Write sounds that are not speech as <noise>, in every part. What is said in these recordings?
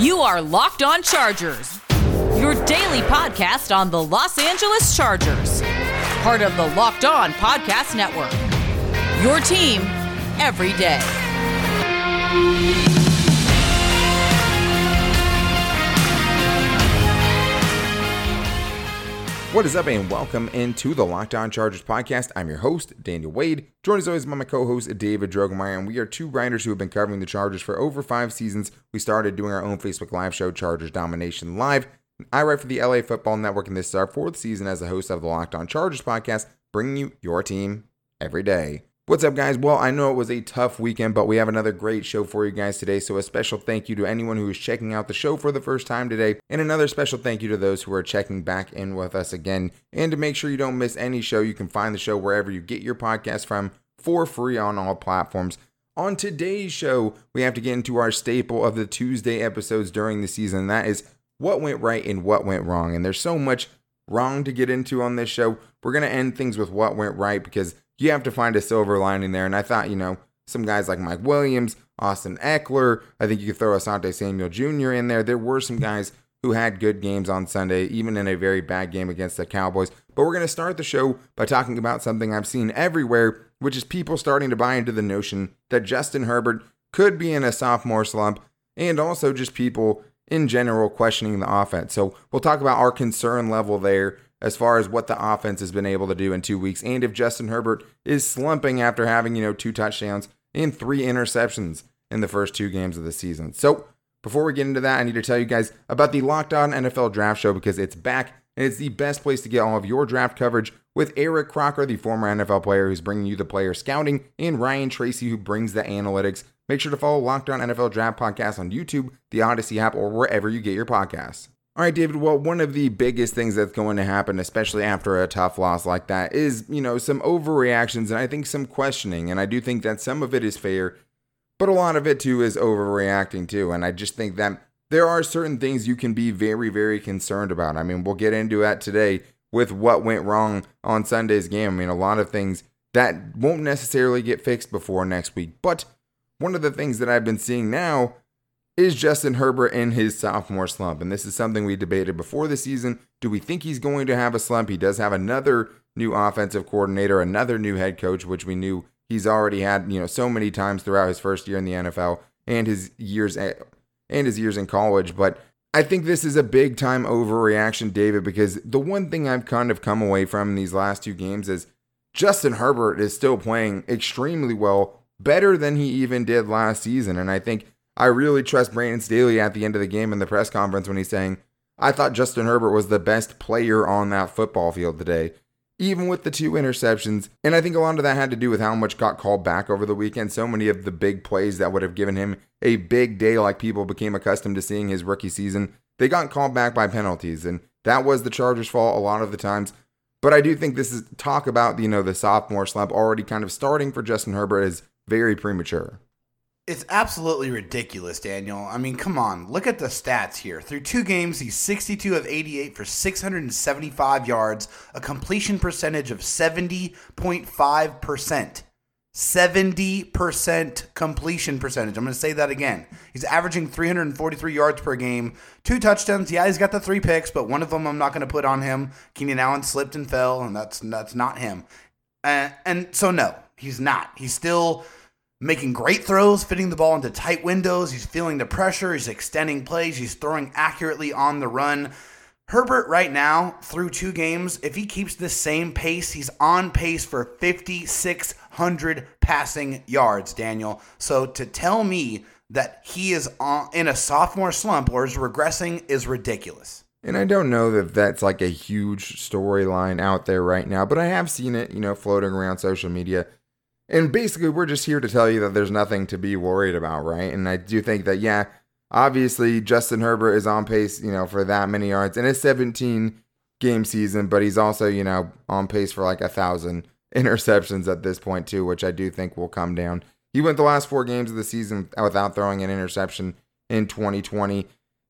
You are Locked On Chargers, your daily podcast on the Los Angeles Chargers, part of the Locked On Podcast Network. Your team every day. What is up, and welcome into the Locked On Chargers podcast. I'm your host, Daniel Wade, joined as always by my co host, David Drogemeyer, and we are two writers who have been covering the Chargers for over five seasons. We started doing our own Facebook Live show, Chargers Domination Live. I write for the LA Football Network, and this is our fourth season as the host of the Locked On Chargers podcast, bringing you your team every day. What's up, guys? Well, I know it was a tough weekend, but we have another great show for you guys today. So, a special thank you to anyone who is checking out the show for the first time today, and another special thank you to those who are checking back in with us again. And to make sure you don't miss any show, you can find the show wherever you get your podcast from for free on all platforms. On today's show, we have to get into our staple of the Tuesday episodes during the season, that is what went right and what went wrong. And there's so much wrong to get into on this show. We're going to end things with what went right because you have to find a silver lining there. And I thought, you know, some guys like Mike Williams, Austin Ekeler, I think you could throw Asante Samuel Jr. in there. There were some guys who had good games on Sunday, even in a very bad game against the Cowboys. But we're going to start the show by talking about something I've seen everywhere, which is people starting to buy into the notion that Justin Herbert could be in a sophomore slump, and also just people in general questioning the offense. So we'll talk about our concern level there as far as what the offense has been able to do in two weeks, and if Justin Herbert is slumping after having, you know, two touchdowns and three interceptions in the first two games of the season. So before we get into that, I need to tell you guys about the Locked On NFL Draft Show because it's back and it's the best place to get all of your draft coverage with Eric Crocker, the former NFL player who's bringing you the player scouting, and Ryan Tracy, who brings the analytics. Make sure to follow Locked On NFL Draft Podcast on YouTube, the Odyssey app, or wherever you get your podcasts. All right, David. Well, one of the biggest things that's going to happen, especially after a tough loss like that, is, you know, some overreactions and I think some questioning. And I do think that some of it is fair, but a lot of it too is overreacting too. And I just think that there are certain things you can be very, very concerned about. I mean, we'll get into that today with what went wrong on Sunday's game. I mean, a lot of things that won't necessarily get fixed before next week. But one of the things that I've been seeing now is Justin Herbert in his sophomore slump? And this is something we debated before the season. Do we think he's going to have a slump? He does have another new offensive coordinator, another new head coach, which we knew he's already had, you know, so many times throughout his first year in the NFL and his years and his years in college. But I think this is a big time overreaction, David, because the one thing I've kind of come away from in these last two games is Justin Herbert is still playing extremely well, better than he even did last season. And I think I really trust Brandon Staley at the end of the game in the press conference when he's saying, I thought Justin Herbert was the best player on that football field today, even with the two interceptions. And I think a lot of that had to do with how much got called back over the weekend. So many of the big plays that would have given him a big day, like people became accustomed to seeing his rookie season, they got called back by penalties. And that was the Chargers' fault a lot of the times. But I do think this is talk about, you know, the sophomore slump already kind of starting for Justin Herbert is very premature. It's absolutely ridiculous, Daniel. I mean, come on. Look at the stats here. Through two games, he's 62 of 88 for 675 yards, a completion percentage of 70.5%. 70% completion percentage. I'm going to say that again. He's averaging 343 yards per game, two touchdowns. Yeah, he's got the three picks, but one of them I'm not going to put on him. Keenan Allen slipped and fell, and that's that's not him. Uh, and so no, he's not. He's still making great throws, fitting the ball into tight windows. He's feeling the pressure. He's extending plays. He's throwing accurately on the run. Herbert, right now, through two games, if he keeps the same pace, he's on pace for 5,600 passing yards, Daniel. So to tell me that he is on, in a sophomore slump or is regressing is ridiculous. And I don't know that that's like a huge storyline out there right now, but I have seen it, you know, floating around social media and basically, we're just here to tell you that there's nothing to be worried about, right? And I do think that, yeah, obviously Justin Herbert is on pace, you know, for that many yards in a 17 game season, but he's also, you know, on pace for like a thousand <laughs> interceptions at this point too, which I do think will come down. He went the last four games of the season without throwing an interception in 2020.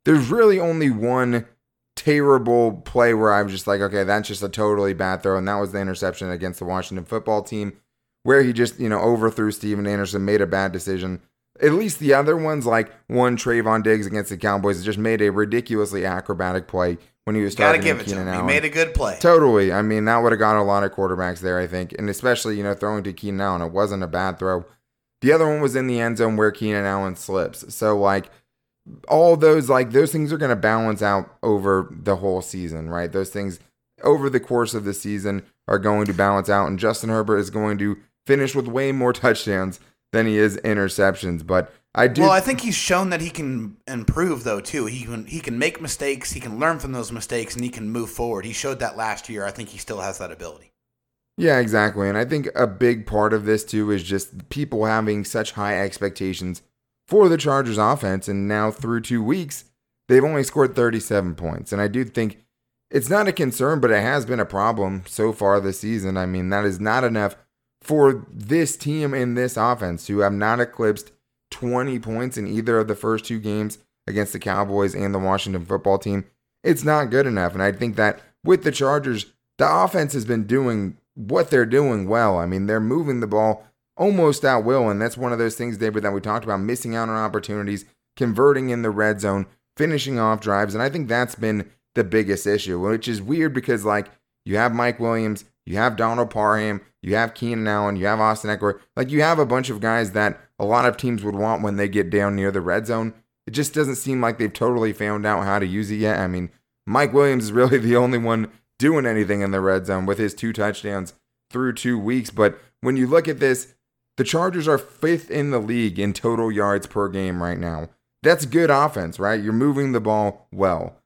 There's really only one terrible play where I'm just like, okay, that's just a totally bad throw, and that was the interception against the Washington football team where he just, you know, overthrew Stephen Anderson, made a bad decision. at least the other ones, like one Trevon Diggs against the Cowboys, just made a ridiculously acrobatic play when he was Gotta targeting give it to Keenan him. He Allen. made a good play. Totally. I mean, that would have got a lot of quarterbacks there, I think. And especially, you know, throwing to Keenan Allen. It wasn't a bad throw. The other one was in the end zone where Keenan Allen slips. So, like, all those, like, those things are going to balance out over the whole season, right? Those things over the course of the season are going to balance out. And Justin Herbert is going to finish with way more <laughs> touchdowns than he is interceptions. But I do. Well, I think he's shown that he can improve though too. He can he can make mistakes, he can learn from those mistakes, and he can move forward. He showed that last year. I think he still has that ability. Yeah, exactly. And I think a big part of this too is just people having such high expectations for the Chargers offense. And now through two weeks, they've only scored 37 points. And I do think it's not a concern, but it has been a problem so far this season. I mean, that is not enough for this team and this offense who have not eclipsed 20 points in either of the first two games against the Cowboys and the Washington football team. It's not good enough. And I think that with the Chargers, the offense has been doing what they're doing well. I mean, they're moving the ball almost at will. And that's one of those things, David, that we talked about missing out on opportunities, converting in the red zone, finishing off drives. And I think that's been the biggest issue, which is weird because, like, you have Mike Williams, you have Donald Parham, you have Keenan Allen, you have Austin Ekeler. Like, you have a bunch of guys that a lot of teams would want when they get down near the red zone. It just doesn't seem like they've totally found out how to use it yet. I mean, Mike Williams is <laughs> really the only one doing anything in the red zone with his two touchdowns through two weeks. But when you look at this, the Chargers are fifth in the league in total yards per game right now. That's good offense, right? You're moving the ball well.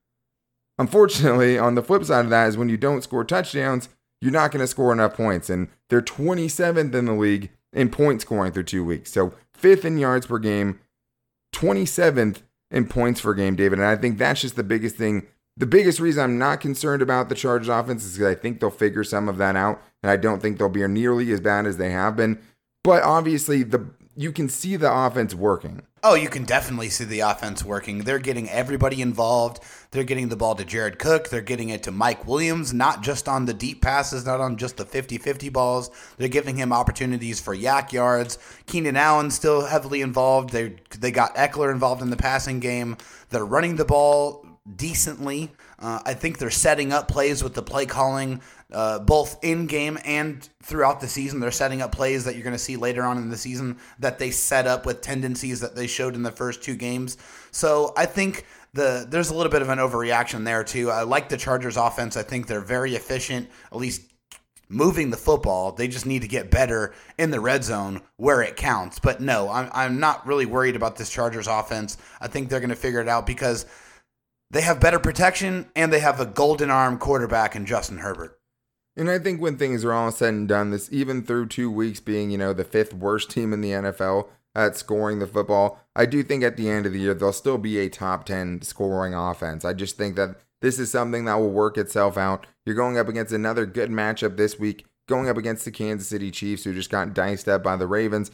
Unfortunately, on the flip side of that is when you don't score touchdowns, you're not going to score enough points. And they're 27th in the league in point scoring through two weeks. So fifth in yards per game, 27th in points per game, David. And I think that's just the biggest thing. The biggest reason I'm not concerned about the Chargers offense is because I think they'll figure some of that out. And I don't think they'll be nearly as bad as they have been. But obviously, the you can see the offense working. Oh, you can definitely see the offense working. They're getting everybody involved. They're getting the ball to Jared Cook. They're getting it to Mike Williams, not just on the deep passes, not on just the 50 50 balls. They're giving him opportunities for YAC yards. Keenan Allen still heavily involved. They, they got Ekeler involved in the passing game. They're running the ball decently. Uh, I think they're setting up plays with the play calling, uh, both in game and throughout the season. They're setting up plays that you're going to see later on in the season that they set up with tendencies that they showed in the first two games. So I think the there's a little bit of an overreaction there too. I like the Chargers offense. I think they're very efficient, at least moving the football. They just need to get better in the red zone where it counts. But no, I'm, I'm not really worried about this Chargers offense. I think they're going to figure it out because they have better protection and they have a golden arm quarterback in Justin Herbert. And I think when things are all said and done, this even through two weeks being, you know, the fifth worst team in the NFL at scoring the football, I do think at the end of the year they'll still be a top 10 scoring offense. I just think that this is something that will work itself out. You're going up against another good matchup this week, going up against the Kansas City Chiefs, who just got diced up by the Ravens.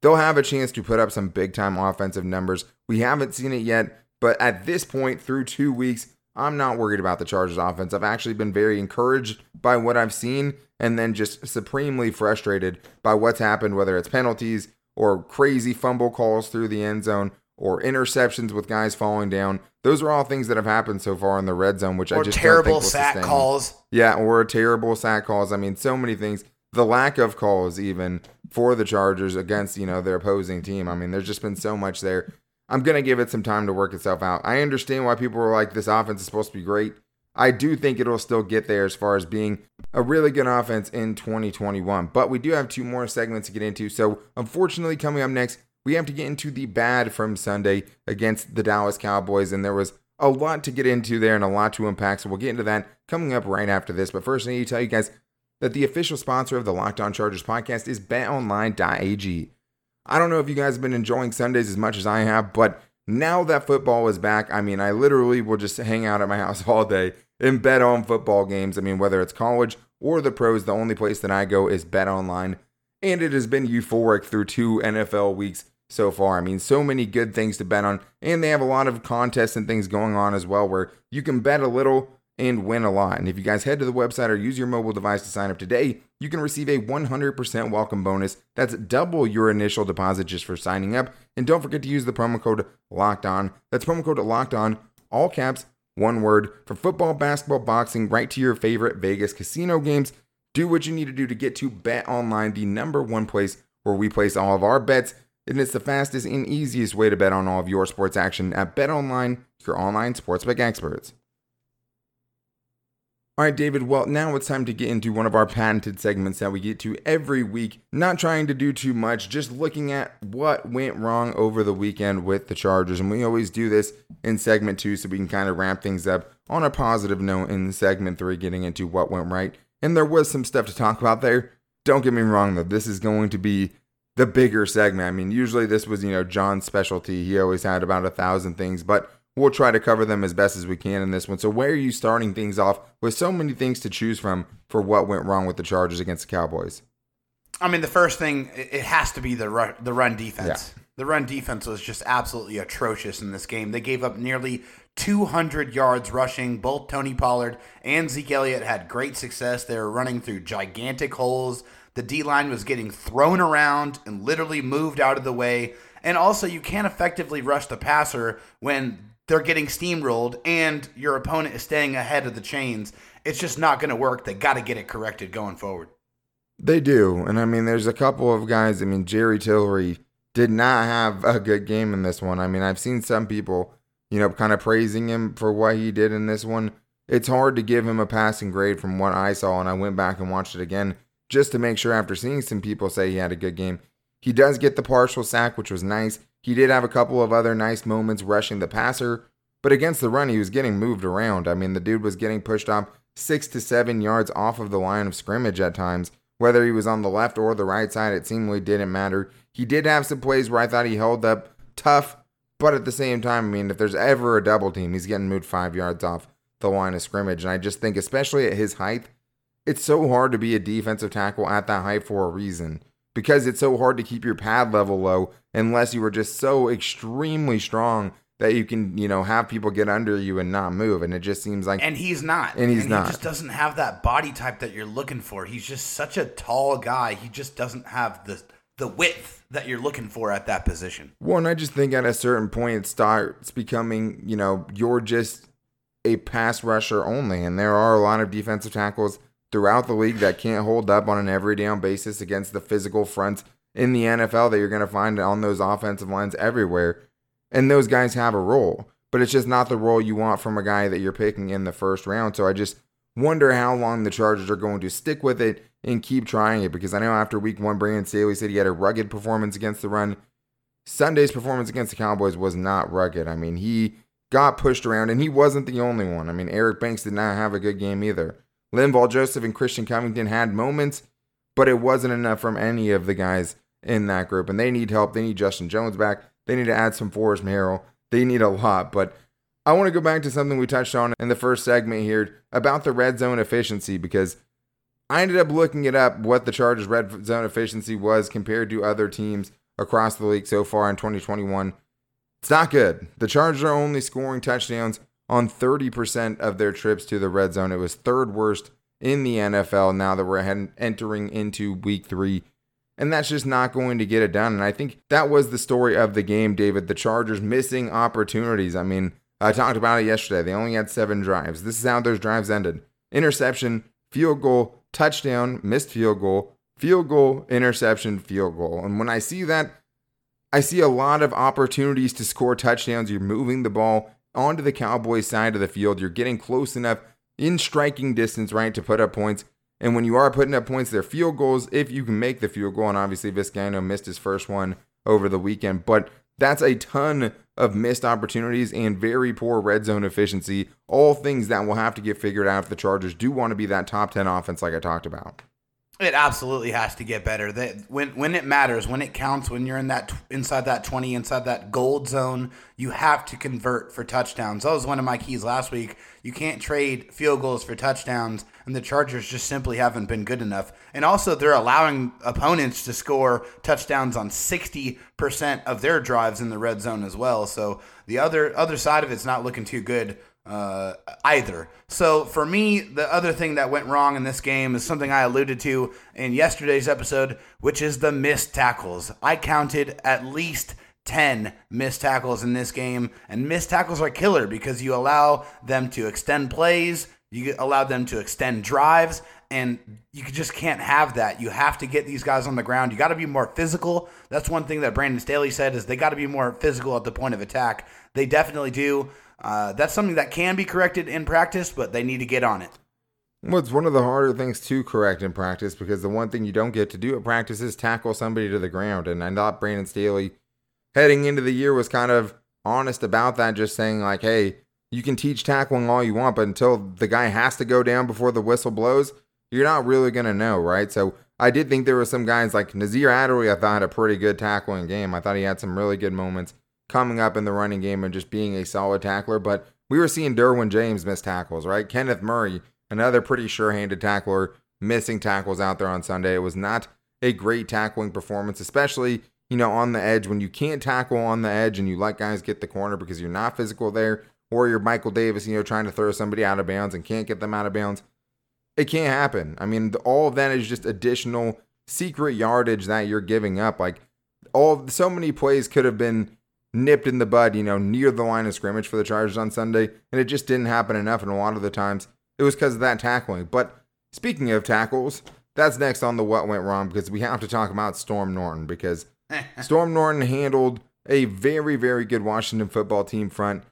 They'll have a chance to put up some big time offensive numbers. We haven't seen it yet, but at this point, through two weeks, I'm not worried about the Chargers offense. I've actually been very encouraged by what I've seen and then just supremely frustrated by what's happened, whether it's penalties or crazy fumble calls through the end zone or interceptions with guys falling down. Those are all things that have happened so far in the red zone, which or I just terrible don't think will sack sustain. calls. Yeah, or terrible sack calls. I mean, so many things. The lack of calls, even for the Chargers against you know their opposing team. I mean, there's just been so much there. I'm gonna give it some time to work itself out. I understand why people are like, this offense is supposed to be great. I do think it'll still get there as far as being a really good offense in 2021. But we do have two more segments to get into. So, unfortunately, coming up next, we have to get into the bad from Sunday against the Dallas Cowboys. And there was a lot to get into there and a lot to unpack. So, we'll get into that coming up right after this. But first, I need to tell you guys that the official sponsor of the Locked On Chargers podcast is betonline.ag. I don't know if you guys have been enjoying Sundays as much as I have, but now that football is back, I mean, I literally will just hang out at my <laughs> house all day and bet on football games. I mean, whether it's college or the pros, the only place that I go is Bet Online. And it has been euphoric through two NFL weeks so far. I mean, so many good things to bet on. And they have a lot of contests and things going on as well where you can bet a little and win a lot. And if you guys head to the website or use your mobile device to sign up today, you can receive a 100% welcome bonus. That's double your initial deposit just for signing up. And don't forget to use the promo code Locked On. That's promo code Locked On, all caps, one word, for football, basketball, boxing, right to your favorite Vegas casino games. Do what you need to do to get to Bet Online, the number one place where we place all of our bets. And it's the fastest and easiest way to bet on all of your sports action at Bet Online, your online sportsbook experts. All right, David. Well, now it's time to get into one of our patented segments that we get to every week. Not trying to do too much, just looking at what went wrong over the weekend with the Chargers. And we always do this in segment two so we can kind of ramp things up on a positive note in segment three, getting into what went right. And there was some stuff to talk about there. Don't get me wrong, though. This is going to be the bigger segment. I mean, usually this was, you know, John's specialty. He always had about a thousand things, but we'll try to cover them as best as we can in this one. So, where are you starting things off with so many things to choose from for what went wrong with the Chargers against the Cowboys? I mean, the first thing it has to be the run, the run defense. Yeah. The run defense was just absolutely atrocious in this game. They gave up nearly 200 yards rushing. Both Tony Pollard and Zeke Elliott had great success. They were running through gigantic holes. The D line was getting thrown around and literally moved out of the way. And also, you can't effectively rush the passer when they're getting steamrolled and your opponent is staying ahead of the chains. It's just not going to work. They got to get it corrected going forward. They do. And I mean, there's a couple of guys. I mean, Jerry Tillery did not have a good game in this one. I mean, I've seen some people, you know, kind of praising him for what he did in this one. It's hard to give him a passing grade from what I saw. And I went back and watched it again just to make sure after seeing some people say he had a good game. He does get the partial sack, which was nice. He did have a couple of other nice moments rushing the passer, but against the run, he was getting moved around. I mean, the dude was getting pushed off six to seven yards off of the line of scrimmage at times. Whether he was on the left or the right side, it seemingly didn't matter. He did have some plays where I thought he held up tough, but at the same time, I mean, if there's ever a double team, he's getting moved five yards off the line of scrimmage. And I just think, especially at his height, it's so hard to be a defensive tackle at that height for a reason because it's so hard to keep your pad level low unless you are just so extremely strong that you can, you know, have people get under you and not move. And it just seems like And he's not. And he's and not. He just doesn't have that body type that you're looking for. He's just such a tall guy. He just doesn't have the the width that you're looking for at that position. Well, and I just think at a certain point it starts becoming, you know, you're just a pass rusher only. And there are a lot of defensive tackles throughout the league that can't hold up on an every down basis against the physical fronts in the NFL that you're going to find on those offensive lines everywhere. And those guys have a role, but it's just not the role you want from a guy that you're picking in the first round. So I just wonder how long the Chargers are going to stick with it and keep trying it because I know after week one, Brandon Staley said he had a rugged performance against the run. Sunday's performance against the Cowboys was not rugged. I mean, he got pushed around and he wasn't the only one. I mean, Eric Banks did not have a good game either. Linval Joseph and Christian Covington had moments, but it wasn't enough from any of the guys in that group. And they need help. They need Justin Jones back. They need to add some Forrest Merrill. They need a lot. But I want to go back to something we touched on in the first segment here about the red zone efficiency because I ended up looking it up what the Chargers' red zone efficiency was compared to other teams across the league so far in 2021. It's not good. The Chargers are only scoring touchdowns on 30% of their trips to the red zone. It was third worst in the NFL now that we're entering into week three. And that's just not going to get it done. And I think that was the story of the game, David. The Chargers missing opportunities. I mean, I talked about it yesterday. They only had seven drives. This is how those drives ended interception, field goal, touchdown, missed field goal, field goal, interception, field goal. And when I see that, I see a lot of opportunities to score touchdowns. You're moving the ball onto the Cowboys side of the field. You're getting close enough in striking distance, right, to put up points. And when you are putting up points, they're field goals if you can make the field goal. And obviously, Vizcaino missed his first one over the weekend, but that's a ton of missed opportunities and very poor red zone efficiency. All things that will have to get figured out if the Chargers do want to be that top 10 offense, like I talked about. It absolutely has to get better. That when when it matters, when it counts, when you're in that inside that 20, inside that gold zone, you have to convert for touchdowns. That was one of my keys last week. You can't trade field goals for touchdowns, and the Chargers just simply haven't been good enough. And also, they're allowing opponents to score touchdowns on 60% of their drives in the red zone as well. So the other other side of it's not looking too good uh, either. So for me, the other thing that went wrong in this game is something I alluded to in yesterday's episode, which is the missed tackles. I counted at least 10 missed tackles in this game, and missed tackles are killer because you allow them to extend plays, you allow them to extend drives, and you just can't have that. You have to get these guys on the ground. You got to be more physical. That's one thing that Brandon Staley said is they got to be more physical at the point of attack. They definitely do. Uh, that's something that can be corrected in practice, but they need to get on it. Well, it's one of the harder things to correct in practice because the one thing you don't get to do at practice is tackle somebody to the ground. And I thought Brandon Staley heading into the year was kind of honest about that, just saying, like, hey, you can teach tackling all you want, but until the guy has to go down before the whistle blows, you're not really going to know, right? So I did think there were some guys like Nasir Adderley, I thought had a pretty good tackling game. I thought he had some really good moments coming up in the running game and just being a solid tackler. But we were seeing Derwin James miss tackles, right? Kenneth Murray, another pretty sure handed tackler, missing tackles out there on Sunday. It was not a great tackling performance, especially, you know, on the edge. When you can't tackle on the edge and you let guys get the corner because you're not physical there, or you're Michael Davis, you know, trying to throw somebody out of bounds and can't get them out of bounds. It can't happen. I mean, all of that is just additional secret yardage that you're giving up. Like all so many plays could have been nipped in the bud, you know, near the line of scrimmage for the Chargers on Sunday, and it just didn't happen enough. And a lot of the times it was because of that tackling. But speaking of tackles, that's next on the what went wrong because we have to talk about Storm Norton because <laughs> Storm Norton handled a very, very good Washington football team front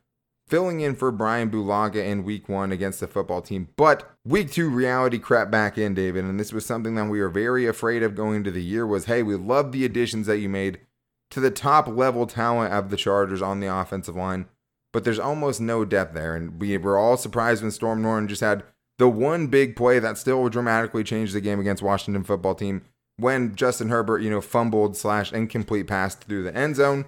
filling in for Brian Bulaga in week one against the football team. But week two reality crept back in, David, and this was something that we were very afraid of going into the year was, hey, we love the additions that you made to the top level talent of the Chargers on the offensive line, but there's almost no depth there. And we were all surprised when Storm Norton just had the one big play that still dramatically changed the game against Washington football team when Justin Herbert, you know, fumbled slash incomplete pass through the end zone.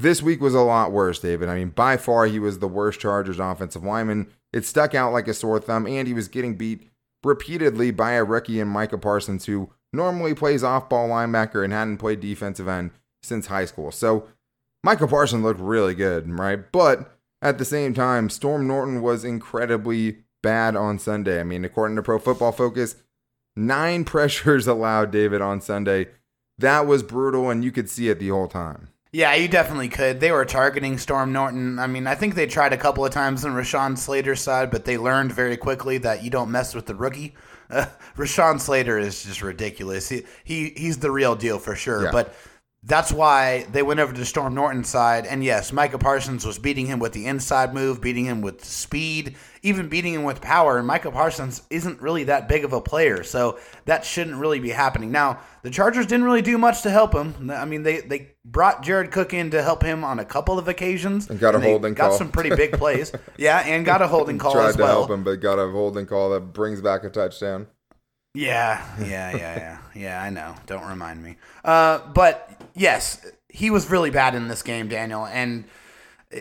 This week was a lot worse, David. I mean, by far, he was the worst Chargers offensive lineman. It stuck out like a sore thumb, and he was getting beat repeatedly by a rookie in Micah Parsons, who normally plays off ball linebacker and hadn't played defensive end since high school. So Micah Parsons looked really good, right? But at the same time, Storm Norton was incredibly bad on Sunday. I mean, according to Pro Football Focus, nine <laughs> pressures allowed David on Sunday. That was brutal, and you could see it the whole time. Yeah, you definitely could. They were targeting Storm Norton. I mean, I think they tried a couple of times on Rashawn Slater's side, but they learned very quickly that you don't mess with the rookie. Uh, <laughs> Rashawn Slater is just ridiculous. He, he he's the real deal for sure. Yeah. But that's why they went over to Storm Norton's side. And yes, Micah Parsons was beating him with the inside move, beating him with speed, even beating him with power. And Micah Parsons isn't really that big of a player, so that shouldn't really be happening. Now, the Chargers didn't really do much to help him. I mean, they, they brought Jared Cook in to help him on a couple of occasions. And got and a holding got call. Got some pretty big plays. <laughs> yeah, and got a holding call Tried as well. to help him, but got a holding call that brings back a touchdown. Yeah, yeah, yeah, yeah, yeah. I know. Don't remind me. Uh, but yes, he was really bad in this game, Daniel, and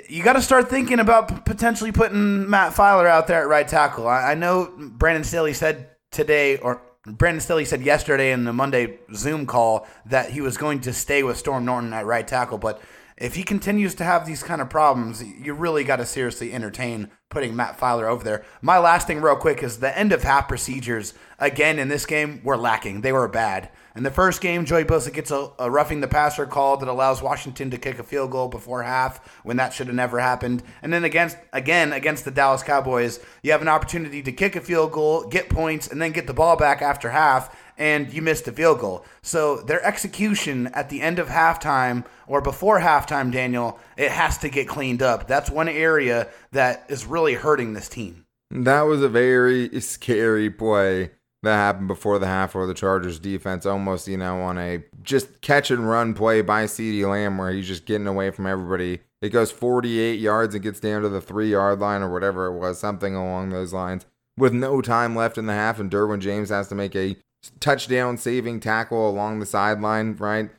you got to start thinking about potentially putting Matt Feiler out there at right tackle. I, I know Brandon Staley said today, or Brandon Staley said yesterday in the Monday Zoom call that he was going to stay with Storm Norton at right tackle, but if he continues to have these kind of problems, you really got to seriously entertain putting Matt Feiler over there. My last thing, real quick, is the end of half procedures again in this game were lacking. They were bad. In the first game, Joey Bosa gets a, a, roughing the passer call that allows Washington to kick a field goal before half when that should have never happened. And then against again against the Dallas Cowboys, you have an opportunity to kick a field goal, get points, and then get the ball back after half and you missed a field goal. So their execution at the end of halftime or before halftime, Daniel, it has to get cleaned up. That's one area that is really hurting this team. That was a very scary play that happened before the half where the Chargers defense almost, you know, on a just catch and run play by CeeDee Lamb where he's just getting away from everybody. It goes 48 yards and gets down to the three yard line or whatever it was, something along those lines, with no time left in the half. And Derwin James has to make a touchdown saving tackle along the sideline, right?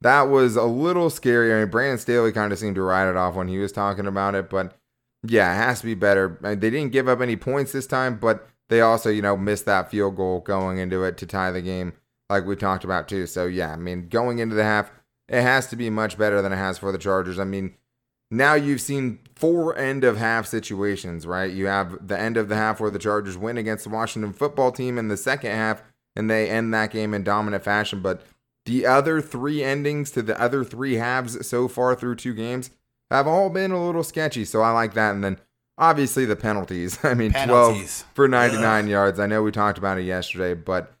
That was a little scary. I mean, Brandon Staley kind of seemed to write it off when he was talking about it, but yeah, it has to be better. They didn't give up any points this time, but they also, you know, missed that field goal going into it to tie the game, like we talked about too. So yeah, I mean, going into the half, it has to be much better than it has for the Chargers. I mean, now you've seen four end of half situations, right? You have the end of the half where the Chargers win against the Washington football team in the second half and they end that game in dominant fashion. But the other three endings to the other three halves so far through two games have all been a little sketchy. So I like that. And then obviously the penalties. <laughs> I mean, Penalties. 12 for 99 yards. I know we talked about it yesterday, but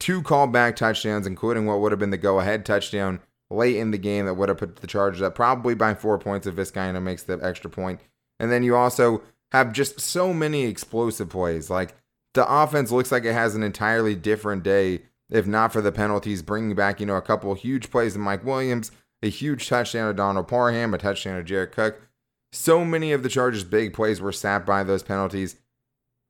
two callback touchdowns, including what would have been the go ahead touchdown late in the game that would have put the Chargers up probably by four points if Vizcaino makes the extra point. And then you also have just so many explosive plays. Like the offense looks like it has an entirely different day if not for the penalties, bringing back, you know, a couple huge plays to Mike Williams, a huge touchdown to Donald Parham, a touchdown to Jared Cook. So many of the Chargers' big plays were sapped by those penalties.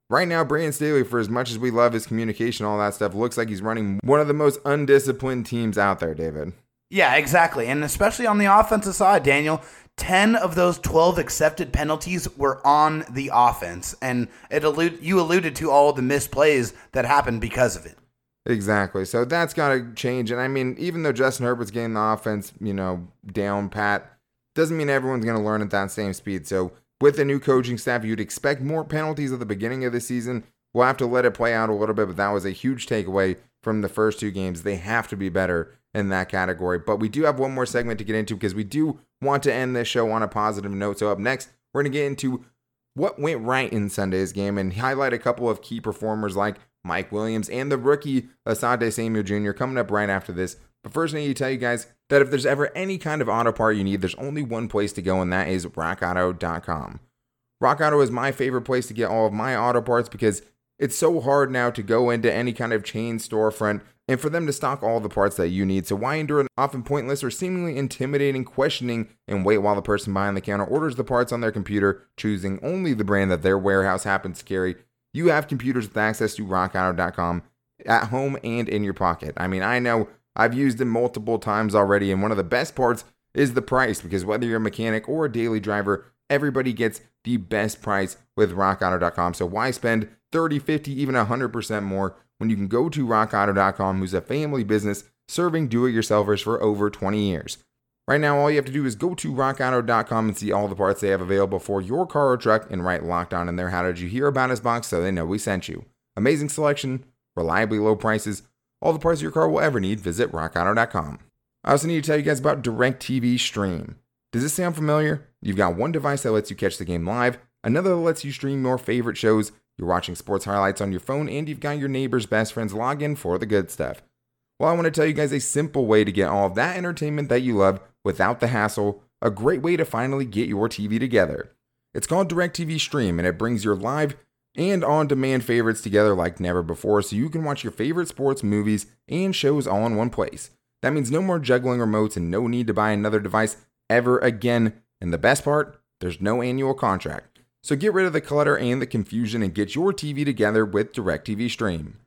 Right now, Brandon Staley, for as much as we love his communication, all that stuff, looks like he's running one of the most undisciplined teams out there, David. Yeah, exactly. And especially on the offensive side, Daniel, 10 of those 12 accepted penalties were on the offense. And it allude, you alluded to all the misplays that happened because of it. Exactly. So that's got to change. And I mean, even though Justin Herbert's getting the offense, you know, down pat, doesn't mean everyone's going to learn at that same speed. So with the new coaching staff, you'd expect more penalties at the beginning of the season. We'll have to let it play out a little bit, but that was a huge takeaway from the first two games. They have to be better in that category. But we do have one more segment to get into because we do want to end this show on a positive note. So up next, we're going to get into what went right in Sunday's game and highlight a couple of key performers like Mike Williams and the rookie Asante Samuel Jr. coming up right after this. But first, I need to tell you guys that if there's ever any kind of auto part you need, there's only one place to go, and that is rockauto.com. Rock Auto is my favorite place to get all of my auto parts because it's so hard now to go into any kind of chain storefront and for them to stock all the parts that you need. So why endure an often pointless or seemingly intimidating questioning and wait while the person behind the counter orders the parts on their computer, choosing only the brand that their warehouse happens to carry? You have computers with access to rockauto.com at home and in your pocket. I mean, I know I've used it multiple times already, and one of the best parts is the price because whether you're a mechanic or a daily driver, everybody gets the best price with rockauto.com. So why spend 30, 50, even 100% more when you can go to rockauto.com, who's a family business serving do it yourselfers for over 20 years? Right now, all you have to do is go to rockauto.com and see all the parts they have available for your car or truck and write locked on in there. How did you hear about us box so they know we sent you? Amazing selection, reliably low prices, all the parts your car will ever need. Visit rockauto.com. I also need to tell you guys about DirecTV Stream. Does this sound familiar? You've got one device that lets you catch the game live, another that lets you stream your favorite shows, you're watching sports highlights on your phone, and you've got your neighbor's best friend's login for the good stuff. Well, I want to tell you guys a simple way to get all of that entertainment that you love without the hassle, a great way to finally get your TV together. It's called DirecTV Stream, and it brings your live and on demand favorites together like never before so you can watch your favorite sports, movies, and shows all in one place. That means no more juggling remotes and no need to buy another device ever again. And the best part, there's no annual contract. So get rid of the clutter and the confusion and get your TV together with DirecTV Stream.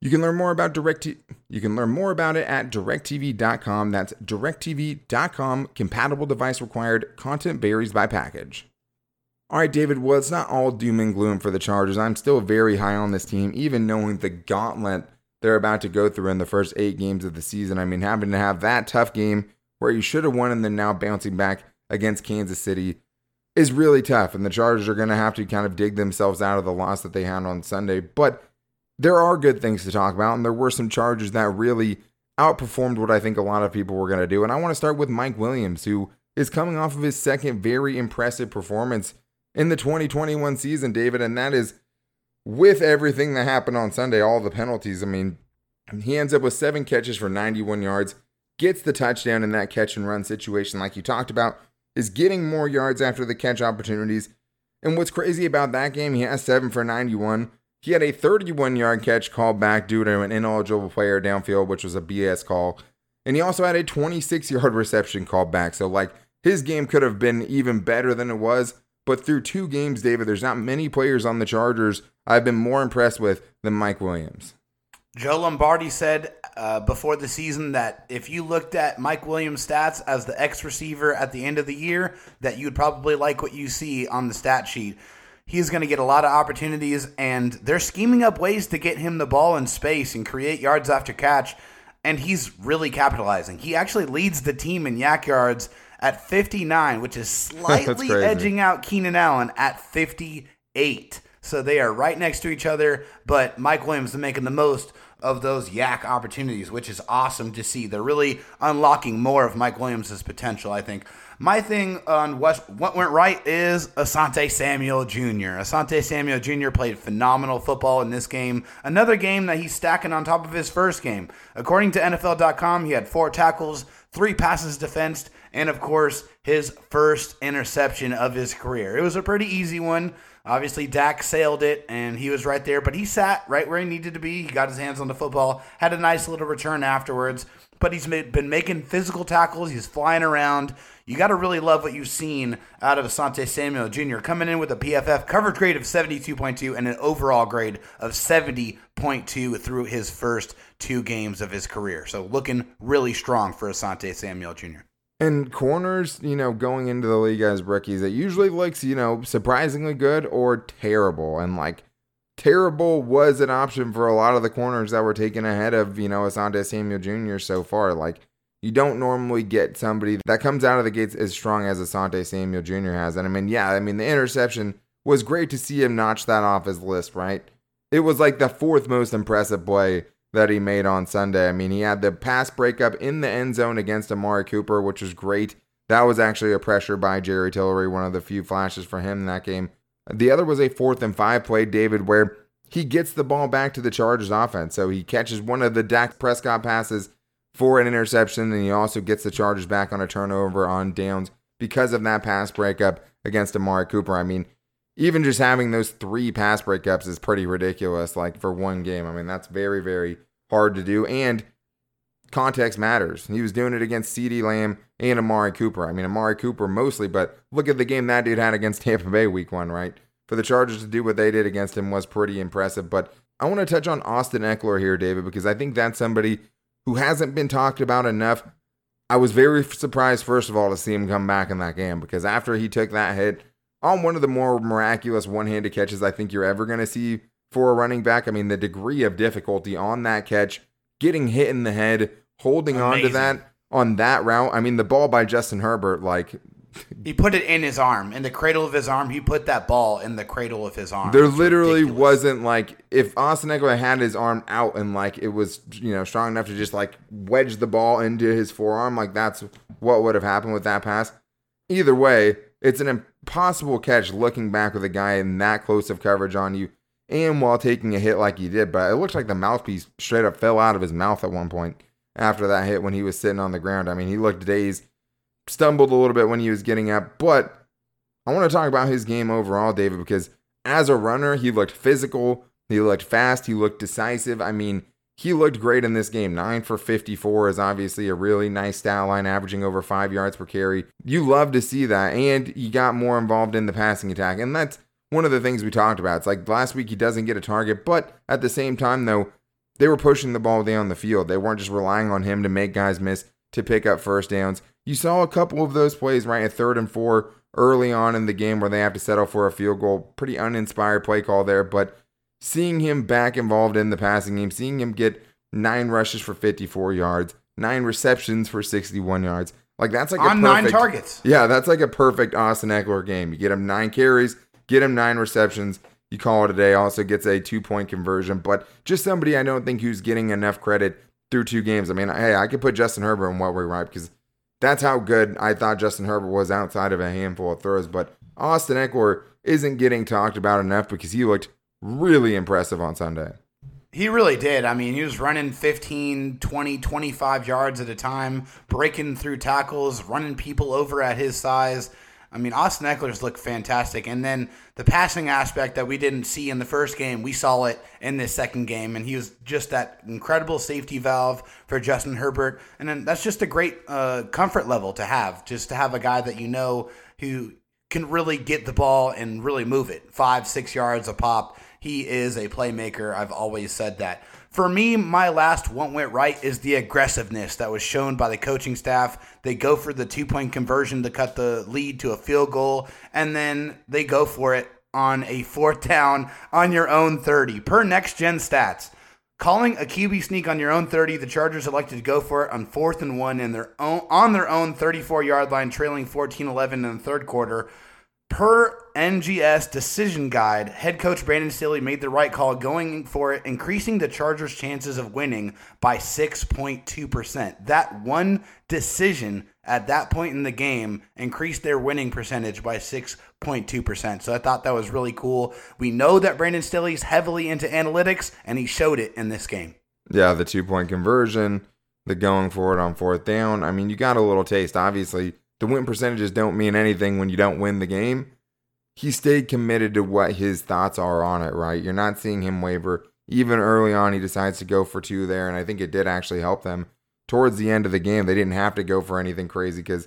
You can learn more about Direct you can learn more about it at directv.com. That's directv.com. Compatible device required. Content varies by package. All right, David, well, it's not all doom and gloom for the Chargers. I'm still very high on this team, even knowing the gauntlet they're about to go through in the first eight games of the season. I mean, having to have that tough game where you should have won and then now bouncing back against Kansas City is really tough. And the Chargers are going to have to kind of dig themselves out of the loss that they had on Sunday. But there are good things to talk about, and there were some Chargers that really outperformed what I think a lot of people were going to do. And I want to start with Mike Williams, who is coming off of his second very impressive performance in the 2021 season, David, and that is with everything that happened on Sunday, all the penalties. I mean, he ends up with seven catches for 91 yards, gets the touchdown in that catch and run situation, like you talked about, is getting more yards after the catch opportunities. And what's crazy about that game, he has seven for 91. He had a 31 yard catch called back due to an ineligible player downfield, which was a BS call. And he also had a 26 yard reception called back. So, like, his game could have been even better than it was. But through two games, David, there's not many players on the Chargers I've been more impressed with than Mike Williams. Joe Lombardi said uh, before the season that if you looked at Mike Williams' stats as the X receiver at the end of the year, that you'd probably like what you see on the stat sheet. He's going to get a lot of opportunities, and they're scheming up ways to get him the ball in space and create yards after catch, and he's really capitalizing. He actually leads the team in YAC yards at 59, which is <laughs> slightly edging out Keenan Allen at 58. So they are right next to each other, but Mike Williams is making the most of those YAC opportunities, which is awesome to see. They're really unlocking more of Mike Williams' potential, I think. My thing on what went right is Asante Samuel Jr. Asante Samuel Jr. played phenomenal football in this game. Another game that he's stacking on top of his first game. According to NFL.com, he had four tackles, three passes defensed, and of course, his first interception of his career. It was a pretty easy one. Obviously, Dak sailed it, and he was right there, but he sat right where he needed to be. He got his hands on the football, had a nice little return afterwards, but he's been making physical tackles. He's flying around. You got to really love what you've seen out of Asante Samuel Jr. coming in with a PFF coverage grade of 72.2 and an overall grade of 70.2 through his first two games of his career. So looking really strong for Asante Samuel Jr. And corners, you know, going into the league as rookies, it usually looks, you know, surprisingly good or terrible. And like terrible was an option for a lot of the corners that were taken ahead of, you know, Asante Samuel Jr. so far. Like you don't normally get somebody that comes out of the gates as strong as Asante Samuel Jr. has. And I mean, yeah, I mean the interception was great to see him notch that off his list, right? It was like the fourth most impressive play that he made on Sunday. I mean, he had the pass breakup in the end zone against Amari Cooper, which was great. That was actually a pressure by Jerry Tillery, one of the few flashes for him in that game. The other was a fourth and five play, David, where he gets the ball back to the Chargers offense. So he catches one of the Dak Prescott passes for an interception, and he also gets the Chargers back on a turnover on downs because of that pass breakup against Amari Cooper. I mean, even just having those three pass breakups is pretty ridiculous, like for one game. I mean, that's very, very hard to do. And context matters. He was doing it against CeeDee Lamb and Amari Cooper. I mean, Amari Cooper mostly, but look at the game that dude had against <laughs> Tampa Bay week one, right? For the Chargers to do what they did against him was pretty impressive. But I want to touch on Austin Ekeler here, David, because I think that's somebody who hasn't been talked about enough. I was very surprised, first of all, to see him come back in that game because after he took that hit on one of the more miraculous one handed catches I think you're ever going to see for a running back. I mean, the degree of difficulty on that catch, getting hit in the head, holding on to that on that route. I mean, the ball by Justin Herbert, like, He put it in his arm, in the cradle of his arm. He put that ball in the cradle of his arm. there literally ridiculous. wasn't like if Austin Ekeler had his arm out and like it was you know strong enough to just like wedge the ball into his forearm, like that's what would have happened with that pass. Either way, it's an impossible catch looking back with a guy in that close of coverage on you and while taking a hit like he did. But it looks like the mouthpiece straight up fell out of his mouth at one point after that hit when he was sitting on the ground. I mean, he looked dazed, stumbled a little bit when he was getting up, but I want to talk about his game overall, David, because as a runner, he looked physical, he looked fast, he looked decisive. I mean, he looked great in this game. Nine for 54 is obviously a really nice stat line, averaging over five yards per carry. You love to see that. And he got more involved in the passing attack. And that's one of the things we talked about. It's like last week he doesn't get a target, but at the same time, though, they were pushing the ball down the field. They weren't just relying on him to make guys miss to pick up first downs. You saw a couple of those plays, right? A third and four early on in the game where they have to settle for a field goal. Pretty uninspired play call there, but seeing him back involved in the passing game, seeing him get nine rushes for 54 yards, nine receptions for 61 yards, like that's like a on nine targets. yeah, that's like a perfect Austin Ekeler game. You get him nine carries, get him nine receptions. You call it a day. Also gets a two point conversion, but just somebody I don't think who's getting enough credit through two games. I mean, hey, I could put Justin Herbert in what we right because that's how good I thought Justin Herbert was outside of a handful of throws. But Austin Ekeler isn't getting talked about enough because he looked really impressive on Sunday. He really did. I mean, he was running 15, 20, 25 yards at a time, breaking through tackles, running people over at his size. I mean, Austin Ekeler's looked fantastic. And then the passing aspect that we didn't see in the first game, we saw it in this second game. And he was just that incredible safety valve for Justin Herbert. And then that's just a great uh, comfort level to have, just to have a guy that you know who can really get the ball and really move it five, six yards a pop. He is a playmaker. I've always said that. For me, my last one went right is the aggressiveness that was shown by the coaching staff. They go for the two point conversion to cut the lead to a field goal, and then they go for it on a fourth <laughs> down on your own 30 per next gen stats. Calling a QB sneak on your own 30, the Chargers elected to go for it on fourth and one in their own, on their own 34 yard line, trailing 14 11 in the third quarter. Per NGS decision guide, head coach Brandon Staley made the right call going for it, increasing the Chargers' chances of winning by 6.2%. That one decision at that point in the game increased their winning percentage by 6.2%. So I thought that was really cool. We know that Brandon Staley's heavily into analytics, and he showed it in this game. Yeah, the two point conversion, the going for it on fourth down. I mean, you got a little taste. Obviously, the win percentages don't mean anything when you don't win the game. He stayed committed to what his thoughts are on it, right? You're not seeing him waver. Even early on, he decides to go for two there, and I think it did actually help them towards the end of the game, they didn't have to go for anything crazy because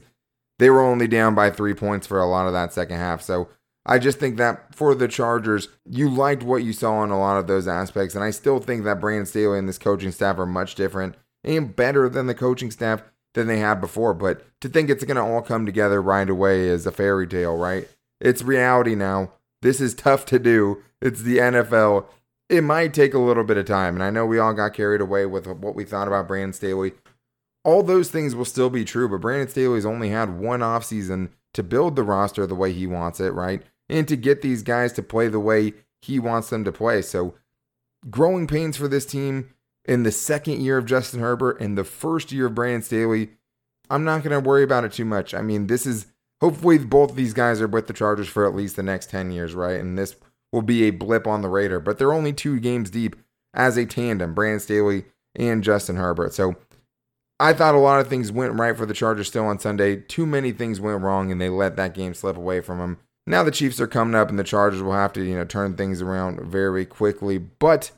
they were only down by three points for a lot of that second half. So I just think that for the Chargers, you liked what you saw in a lot of those aspects. And I still think that Brandon Staley and this coaching staff are much different and better than the coaching staff than they had before. But to think it's going to all come together right away is a fairy tale, right? It's reality now. This is tough to do. It's the NFL. It might take a little bit of time. And I know we all got carried away with what we thought about Brandon Staley all those things will still be true, but Brandon Staley's only had one offseason to build the roster the way he wants it, right? And to get these guys to play the way he wants them to play. So, growing pains for this team in the second year of Justin Herbert and the first year of Brandon Staley, I'm not going to worry about it too much. I mean, this is hopefully both of these guys are with the Chargers for at least the next 10 years, right? And this will be a blip on the radar, but they're only two games deep as a tandem, Brandon Staley and Justin Herbert. So, I thought a lot of things went right for the Chargers still on Sunday. Too many things went wrong, and they let that game slip away from them. Now the Chiefs are coming up, and the Chargers will have to, you know, turn things around very quickly. But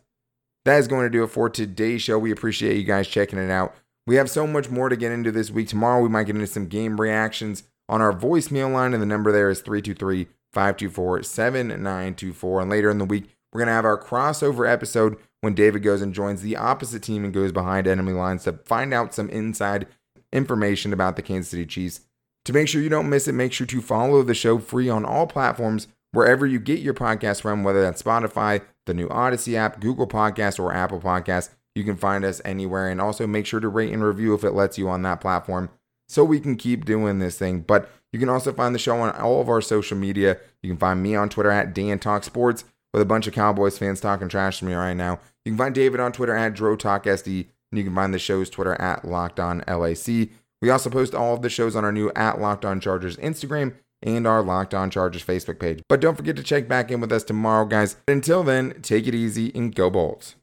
that is going to do it for today's show. We appreciate you guys checking it out. We have so much more to get into this week. Tomorrow we might get into some game reactions on our voicemail line, and the number there is 323 524 7924. And later in the week, we're going to have our crossover episode when David goes and joins the opposite team and goes behind enemy lines to find out some inside information about the Kansas City Chiefs. To make sure you don't miss it, make sure to follow the show free on all platforms wherever you get your podcast from, whether that's Spotify, the new Odyssey app, Google Podcast, or Apple Podcast. You can find us anywhere. And also make sure to rate and review if it lets you on that platform so we can keep doing this thing. But you can also find the show on all of our social media. You can find me on Twitter at Dan Talk Sports with a bunch of Cowboys fans talking trash to me right now. You can find David on Twitter at DroTalkSD, and you can find the show's Twitter at Locked On LAC. We also post all of the shows on our new at Locked On Chargers Instagram and our Locked On Chargers Facebook page. But don't forget to check back in with us tomorrow, guys. Until then, take it easy and go Bolts.